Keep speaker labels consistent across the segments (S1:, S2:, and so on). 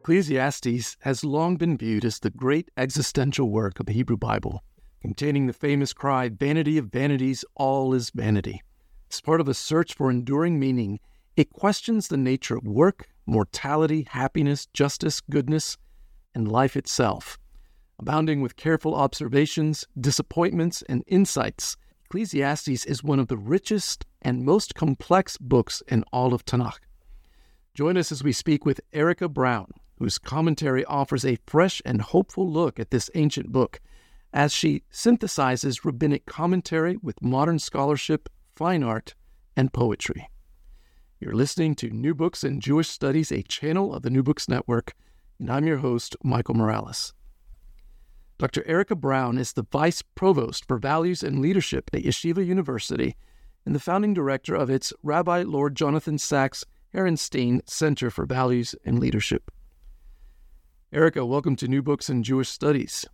S1: Ecclesiastes has long been viewed as the great existential work of the Hebrew Bible, containing the famous cry, Vanity of vanities, all is vanity. As part of a search for enduring meaning, it questions the nature of work, mortality, happiness, justice, goodness, and life itself. Abounding with careful observations, disappointments, and insights, Ecclesiastes is one of the richest and most complex books in all of Tanakh. Join us as we speak with Erica Brown, whose commentary offers a fresh and hopeful look at this ancient book as she synthesizes rabbinic commentary with modern scholarship, fine art, and poetry. You're listening to New Books in Jewish Studies, a channel of the New Books Network, and I'm your host, Michael Morales. Dr. Erica Brown is the Vice Provost for Values and Leadership at Yeshiva University and the founding director of its Rabbi Lord Jonathan sachs-herenstein Center for Values and Leadership. Erica, welcome to New Books in Jewish Studies.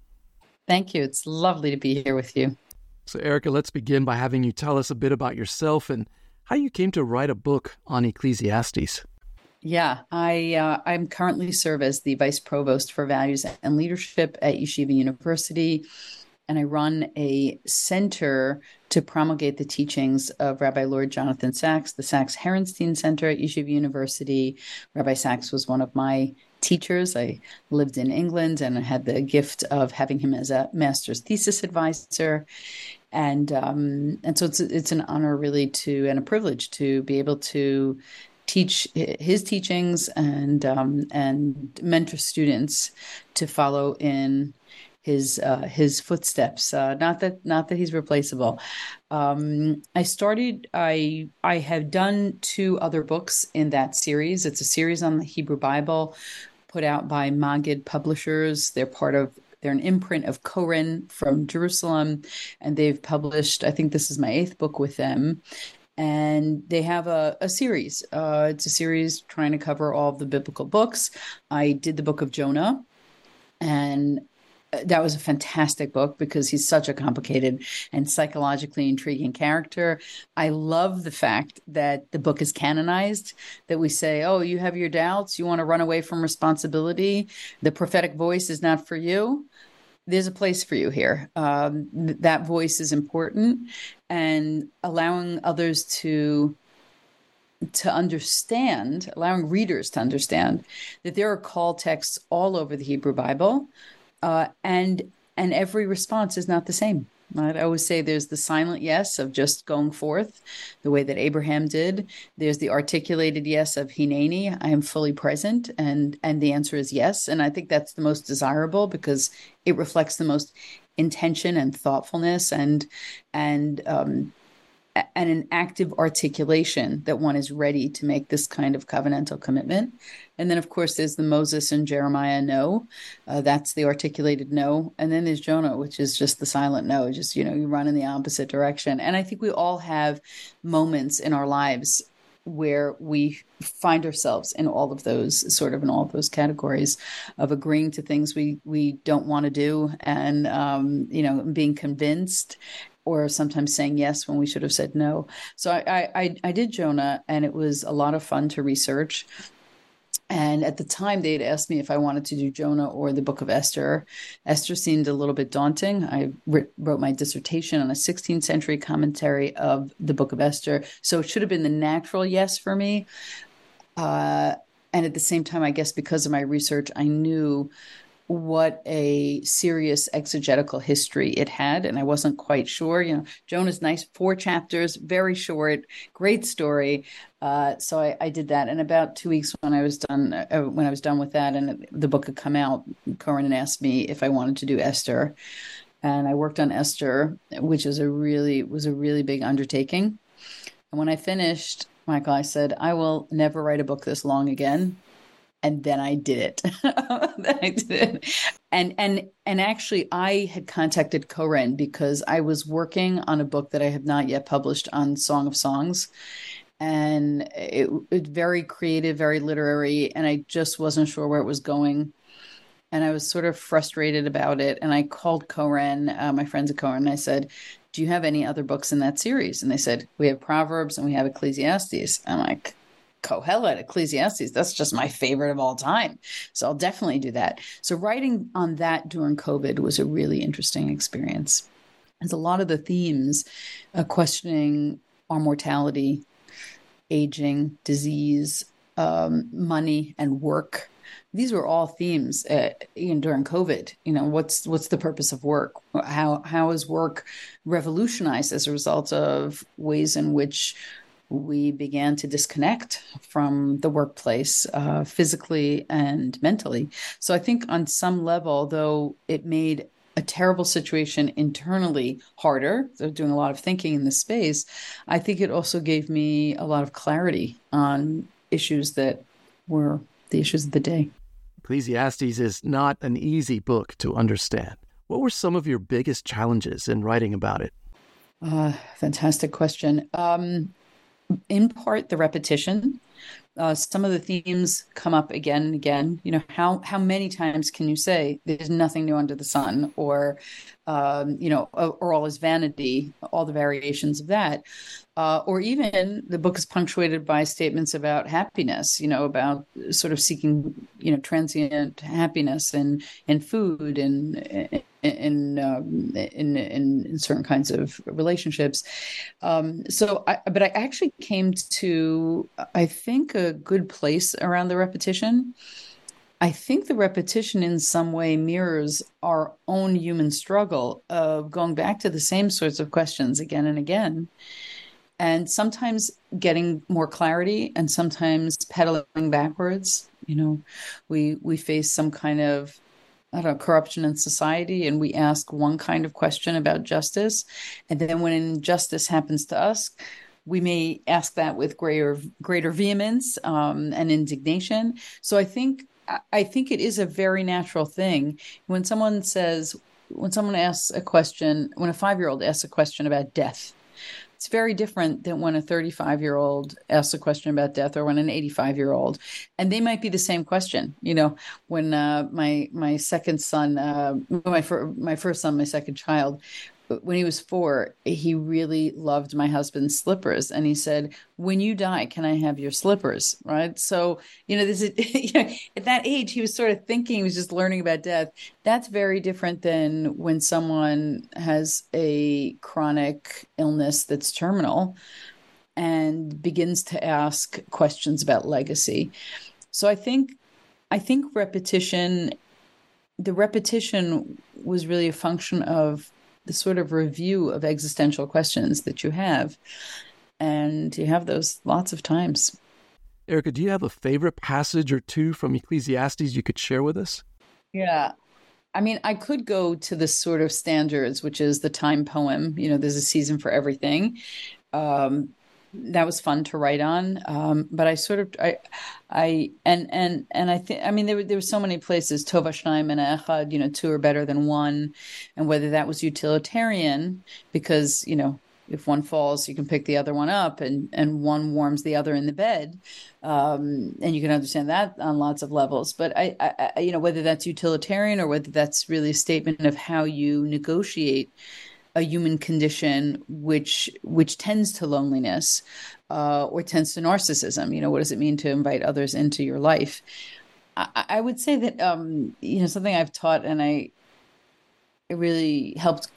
S2: Thank you. It's lovely to be here with you.
S1: So, Erica, let's begin by having you tell us a bit about yourself and how you came to write a book on Ecclesiastes.
S2: Yeah, I uh, I'm currently serve as the vice provost for values and leadership at Yeshiva University, and I run a center to promulgate the teachings of Rabbi Lord Jonathan Sacks, the Sacks Herenstein Center at Yeshiva University. Rabbi Sacks was one of my teachers. I lived in England and I had the gift of having him as a master's thesis advisor. And um, and so it's it's an honor really to and a privilege to be able to teach his teachings and um, and mentor students to follow in his uh, his footsteps. Uh, not that not that he's replaceable. Um, I started. I I have done two other books in that series. It's a series on the Hebrew Bible, put out by Maggid Publishers. They're part of. They're an imprint of Koren from Jerusalem, and they've published. I think this is my eighth book with them, and they have a, a series. Uh, it's a series trying to cover all of the biblical books. I did the book of Jonah, and that was a fantastic book because he's such a complicated and psychologically intriguing character. I love the fact that the book is canonized, that we say, oh, you have your doubts, you want to run away from responsibility, the prophetic voice is not for you. There's a place for you here. Um, that voice is important, and allowing others to to understand, allowing readers to understand that there are call texts all over the Hebrew Bible uh, and and every response is not the same. I always say there's the silent yes of just going forth, the way that Abraham did. There's the articulated yes of Hineni, I am fully present, and and the answer is yes. And I think that's the most desirable because it reflects the most intention and thoughtfulness and and um, and an active articulation that one is ready to make this kind of covenantal commitment. And then, of course, there's the Moses and Jeremiah no. Uh, that's the articulated no. And then there's Jonah, which is just the silent no. Just, you know, you run in the opposite direction. And I think we all have moments in our lives where we find ourselves in all of those sort of in all of those categories of agreeing to things we we don't want to do and um, you know being convinced or sometimes saying yes when we should have said no so I, I i did jonah and it was a lot of fun to research and at the time, they'd asked me if I wanted to do Jonah or the Book of Esther. Esther seemed a little bit daunting. I wrote my dissertation on a 16th century commentary of the Book of Esther. So it should have been the natural yes for me. Uh, and at the same time, I guess because of my research, I knew what a serious exegetical history it had and i wasn't quite sure. You know jonah's nice four chapters very short great story. Uh, so I, I, did that. And about two weeks when i was done uh, when i was done with that and the book had come out Koren asked me if i wanted to do esther. And i worked on esther which is a really was a really big undertaking. And when i finished michael i said i will never write a book this long again and then I did it. I did it. And and and actually I had contacted Koren because I was working on a book that I have not yet published on Song of Songs. And it, it very creative, very literary, and I just wasn't sure where it was going. And I was sort of frustrated about it. And I called Koren, uh, my friends at Koren, and I said, Do you have any other books in that series? And they said, We have Proverbs and we have Ecclesiastes. I'm like, Kohelet, Ecclesiastes. That's just my favorite of all time. So I'll definitely do that. So writing on that during COVID was a really interesting experience. As a lot of the themes, uh, questioning our mortality, aging, disease, um, money, and work. These were all themes uh, during COVID. You know, what's what's the purpose of work? How how is work revolutionized as a result of ways in which we began to disconnect from the workplace uh, physically and mentally. So I think on some level, though it made a terrible situation internally harder, so doing a lot of thinking in this space, I think it also gave me a lot of clarity on issues that were the issues of the day.
S1: Ecclesiastes is not an easy book to understand. What were some of your biggest challenges in writing about it?
S2: Uh, fantastic question. Um, in part the repetition uh, some of the themes come up again and again. You know, how how many times can you say there's nothing new under the sun, or um, you know, or, or, all is vanity, all the variations of that, uh, or even the book is punctuated by statements about happiness. You know, about sort of seeking you know transient happiness and and food and in, um, in, in, in certain kinds of relationships. Um, so, I, but I actually came to, I think, a good place around the repetition. I think the repetition in some way mirrors our own human struggle of going back to the same sorts of questions again and again. And sometimes getting more clarity and sometimes pedaling backwards. You know, we we face some kind of I don't know, corruption in society, and we ask one kind of question about justice. And then when injustice happens to us, we may ask that with greater greater vehemence um, and indignation. So I think I think it is a very natural thing when someone says when someone asks a question when a five year old asks a question about death it's very different than when a 35 year old asks a question about death or when an 85 year old, and they might be the same question. You know, when uh, my my second son, uh, my fir- my first son, my second child, when he was four, he really loved my husband's slippers. And he said, When you die, can I have your slippers? Right. So, you know, this is, you know, at that age, he was sort of thinking, he was just learning about death. That's very different than when someone has a chronic illness that's terminal and begins to ask questions about legacy. So I think, I think repetition, the repetition was really a function of the sort of review of existential questions that you have. And you have those lots of times.
S1: Erica, do you have a favorite passage or two from Ecclesiastes you could share with us?
S2: Yeah. I mean, I could go to the sort of standards, which is the time poem. You know, there's a season for everything. Um, that was fun to write on. Um, but I sort of, I, I, and, and, and I think, I mean, there were, there were so many places, Tova and Echad, you know, two are better than one. And whether that was utilitarian because, you know, if one falls, you can pick the other one up, and and one warms the other in the bed, um, and you can understand that on lots of levels. But I, I, you know, whether that's utilitarian or whether that's really a statement of how you negotiate a human condition, which which tends to loneliness, uh, or tends to narcissism. You know, what does it mean to invite others into your life? I, I would say that um, you know something I've taught, and I it really helped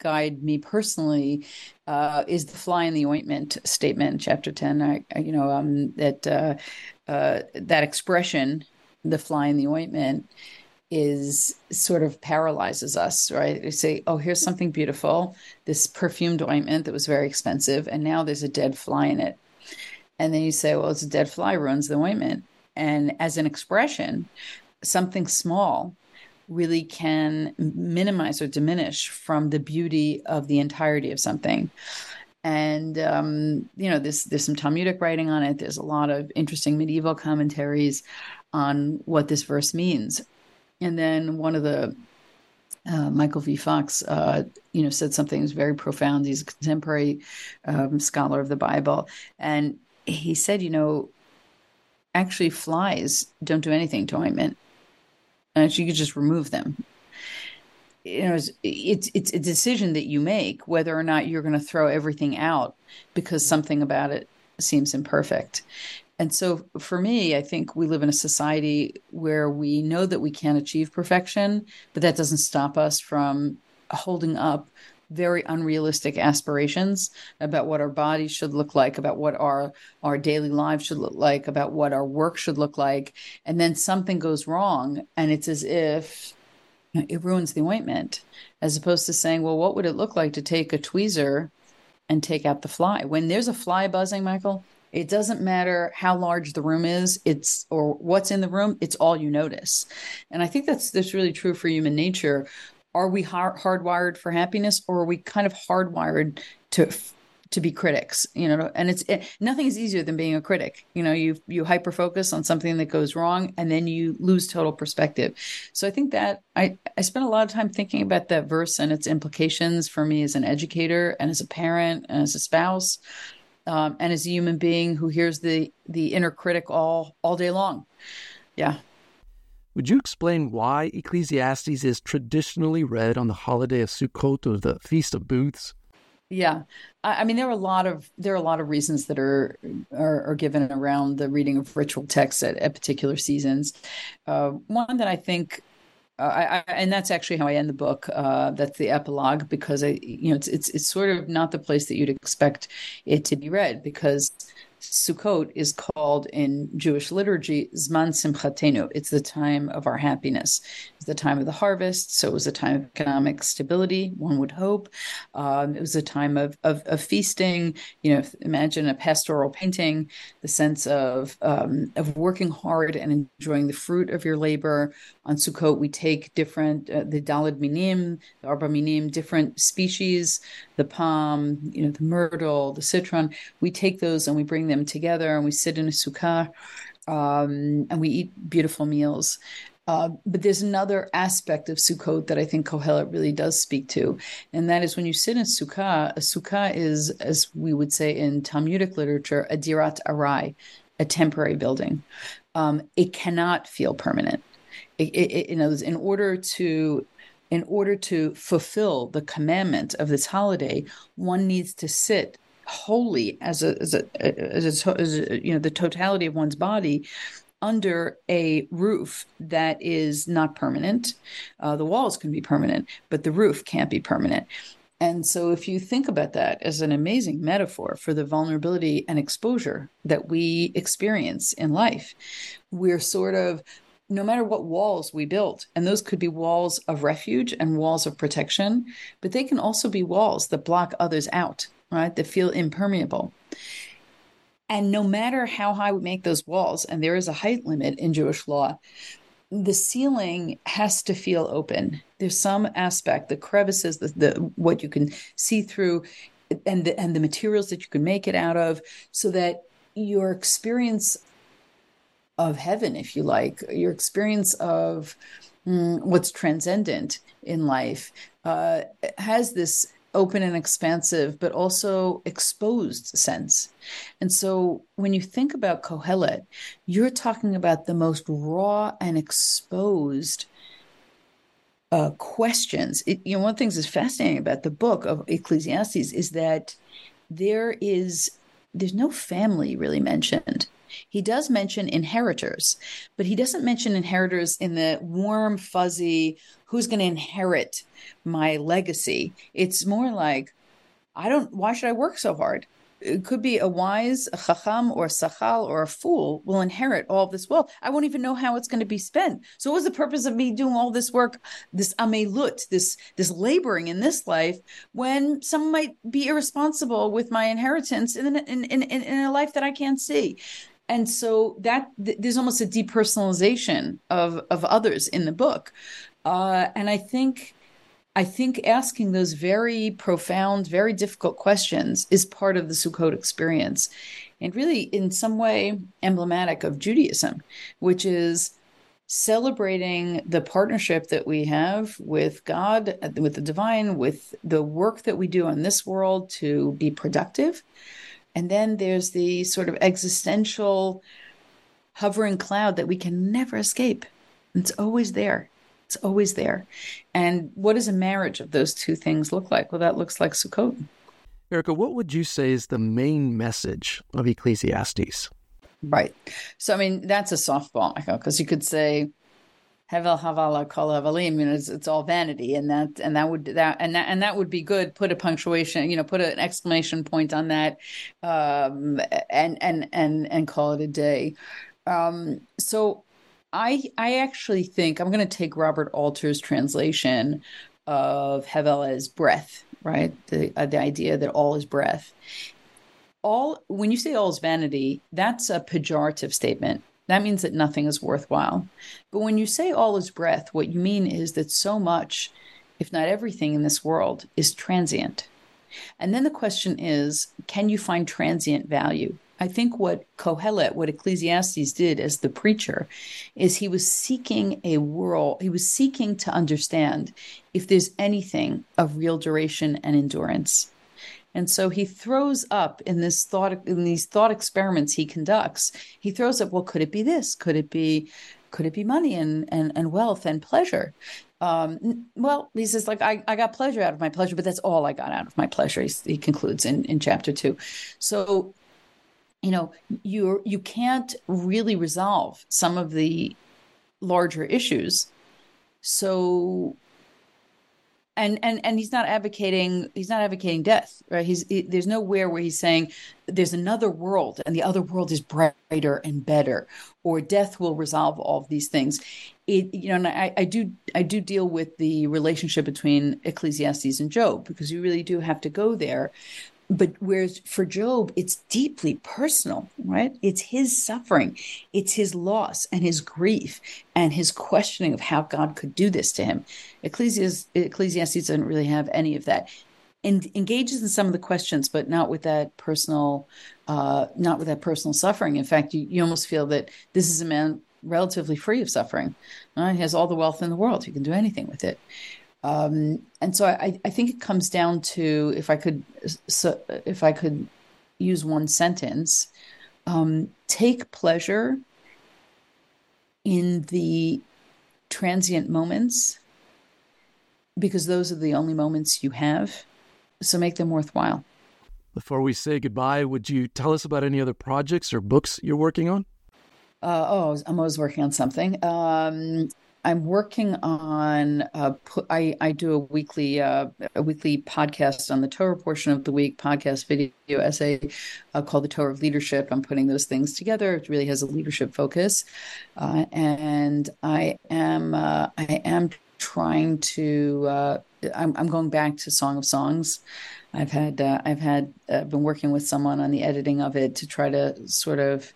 S2: guide me personally uh, is the fly in the ointment statement, chapter ten. I, I you know um, that uh, uh, that expression, the fly in the ointment, is sort of paralyzes us, right? They say, "Oh, here's something beautiful, this perfumed ointment that was very expensive, and now there's a dead fly in it." And then you say, "Well, it's a dead fly ruins the ointment." And as an expression, something small really can minimize or diminish from the beauty of the entirety of something. And um, you know, there's there's some Talmudic writing on it. There's a lot of interesting medieval commentaries on what this verse means. And then one of the uh, Michael V. Fox, uh, you know, said something that was very profound. He's a contemporary um, scholar of the Bible, and he said, you know, actually flies don't do anything to ointment you could just remove them you know it's, it's it's a decision that you make whether or not you're going to throw everything out because something about it seems imperfect and so for me i think we live in a society where we know that we can't achieve perfection but that doesn't stop us from holding up very unrealistic aspirations about what our bodies should look like, about what our our daily lives should look like, about what our work should look like, and then something goes wrong, and it's as if it ruins the ointment, as opposed to saying, well, what would it look like to take a tweezer and take out the fly? When there's a fly buzzing, Michael, it doesn't matter how large the room is, it's or what's in the room, it's all you notice. And I think that's that's really true for human nature. Are we hard, hardwired for happiness or are we kind of hardwired to to be critics you know? And it's it, nothing is easier than being a critic. You know you you hyper focus on something that goes wrong and then you lose total perspective. So i think that i i spent a lot of time thinking about that verse and its implications for me as an educator and as a parent and as a spouse um, and as a human being who hears the the inner critic all all day long yeah
S1: would you explain why Ecclesiastes is traditionally read on the holiday of Sukkot or the Feast of Booths?
S2: Yeah, I, mean there are a lot of there are a lot of reasons that are are, are given around the reading of ritual texts at, at particular seasons. Uh, one that I think I, I, and that's actually how I end the book. Uh, that's the epilogue because I, you know, it's, it's it's sort of not the place that you'd expect it to be read because Sukkot is called in Jewish liturgy Zman Simchatenu. It's the time of our happiness. It's the time of the harvest, so it was a time of economic stability. One would hope um, it was a time of, of, of feasting. You know, imagine a pastoral painting, the sense of um, of working hard and enjoying the fruit of your labor. On Sukkot, we take different uh, the Daled Minim, the Arba Minim, different species, the palm, you know, the myrtle, the citron. We take those and we bring them together and we sit in a sukkah um, and we eat beautiful meals. Uh, but there's another aspect of Sukkot that I think Kohelet really does speak to, and that is when you sit in Sukkah, a Sukkah is, as we would say in Talmudic literature, a dirat arai, a temporary building. Um, it cannot feel permanent. It, it, in, in order to in order to fulfill the commandment of this holiday, one needs to sit wholly as a as a, as a, as a you know the totality of one's body under a roof that is not permanent. Uh, the walls can be permanent, but the roof can't be permanent. And so, if you think about that as an amazing metaphor for the vulnerability and exposure that we experience in life, we're sort of no matter what walls we built, and those could be walls of refuge and walls of protection, but they can also be walls that block others out right? That feel impermeable. And no matter how high we make those walls, and there is a height limit in Jewish law, the ceiling has to feel open. There's some aspect, the crevices, the, the what you can see through, and the, and the materials that you can make it out of, so that your experience of heaven, if you like, your experience of mm, what's transcendent in life, uh, has this open and expansive, but also exposed sense. And so when you think about Kohelet, you're talking about the most raw and exposed uh, questions. It, you know, one of the things that's fascinating about the book of Ecclesiastes is that there is there's no family really mentioned. He does mention inheritors, but he doesn't mention inheritors in the warm, fuzzy, who's going to inherit my legacy. It's more like, I don't, why should I work so hard? It could be a wise, a chacham, or a sachal, or a fool will inherit all this wealth. I won't even know how it's going to be spent. So, what's the purpose of me doing all this work, this amelut, this this laboring in this life, when someone might be irresponsible with my inheritance in in in, in a life that I can't see? And so that th- there's almost a depersonalization of of others in the book. Uh, and i think i think asking those very profound very difficult questions is part of the sukkot experience and really in some way emblematic of judaism which is celebrating the partnership that we have with god with the divine with the work that we do in this world to be productive and then there's the sort of existential hovering cloud that we can never escape. It's always there. It's always there. And what does a marriage of those two things look like? Well, that looks like Sukkot.
S1: Erica, what would you say is the main message of Ecclesiastes?
S2: Right. So, I mean, that's a softball, because you could say, Hevel Havala Kol Havalim, you know, it's, it's all vanity, and that and that would that and that and that would be good. Put a punctuation, you know, put an exclamation point on that, um, and and and and call it a day. Um, so, I I actually think I'm going to take Robert Alter's translation of Hevel as breath, right? The uh, the idea that all is breath. All when you say all is vanity, that's a pejorative statement that means that nothing is worthwhile. But when you say all is breath, what you mean is that so much, if not everything in this world, is transient. And then the question is can you find transient value? I think what Kohelet, what Ecclesiastes did as the preacher, is he was seeking a world, he was seeking to understand if there's anything of real duration and endurance. And so he throws up in this thought in these thought experiments he conducts, he throws up, well, could it be this? Could it be could it be money and and, and wealth and pleasure? Um, well, he says, like, I, I got pleasure out of my pleasure, but that's all I got out of my pleasure, he, he concludes in, in chapter two. So, you know, you you can't really resolve some of the larger issues. So and and and he's not advocating he's not advocating death right? He's he, there's nowhere where he's saying there's another world and the other world is brighter and better or death will resolve all of these things. It you know I, I do i do deal with the relationship between ecclesiastes and job because you really do have to go there but whereas for Job, it's deeply personal, right? It's his suffering, it's his loss and his grief and his questioning of how God could do this to him. Ecclesiastes, Ecclesiastes doesn't really have any of that. And engages in some of the questions, but not with that personal, uh, not with that personal suffering. In fact, you, you almost feel that this is a man relatively free of suffering. Uh, he has all the wealth in the world; he can do anything with it. Um, and so I, I think it comes down to if I could so if I could use one sentence, um, take pleasure in the transient moments because those are the only moments you have. So make them worthwhile.
S1: Before we say goodbye, would you tell us about any other projects or books you're working on?
S2: Uh, oh, I'm always working on something. Um, I'm working on. Uh, I I do a weekly uh, a weekly podcast on the Torah portion of the week, podcast video essay uh, called the Torah of Leadership. I'm putting those things together. It really has a leadership focus, uh, and I am uh, I am trying to. Uh, I'm, I'm going back to Song of Songs. I've had I've had been working with someone on the editing of it to try to sort of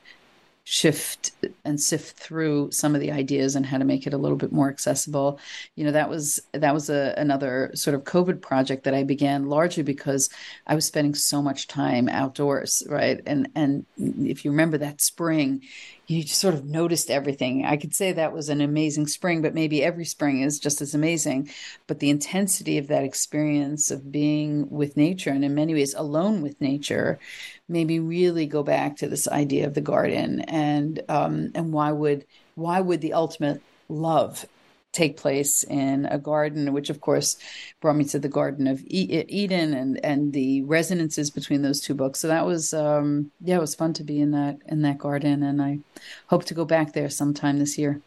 S2: shift and sift through some of the ideas and how to make it a little bit more accessible. You know that was that was a, another sort of covid project that i began largely because i was spending so much time outdoors right? And and if you remember that spring you just sort of noticed everything. I could say that was an amazing spring, but maybe every spring is just as amazing. But the intensity of that experience of being with nature and in many ways alone with nature made me really go back to this idea of the garden and um, and why would why would the ultimate love take place in a garden, which of course brought me to the Garden of Eden and and the resonances between those two books. So that was um, yeah, it was fun to be in that in that garden, and I hope to go back there sometime this year.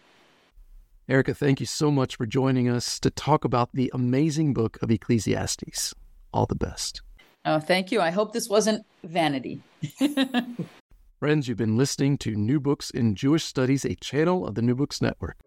S1: Erica, thank you so much for joining us to talk about the amazing book of Ecclesiastes. All the best.
S2: Oh, thank you. I hope this wasn't vanity.
S1: Friends, you've been listening to New Books in Jewish Studies, a channel of the New Books Network.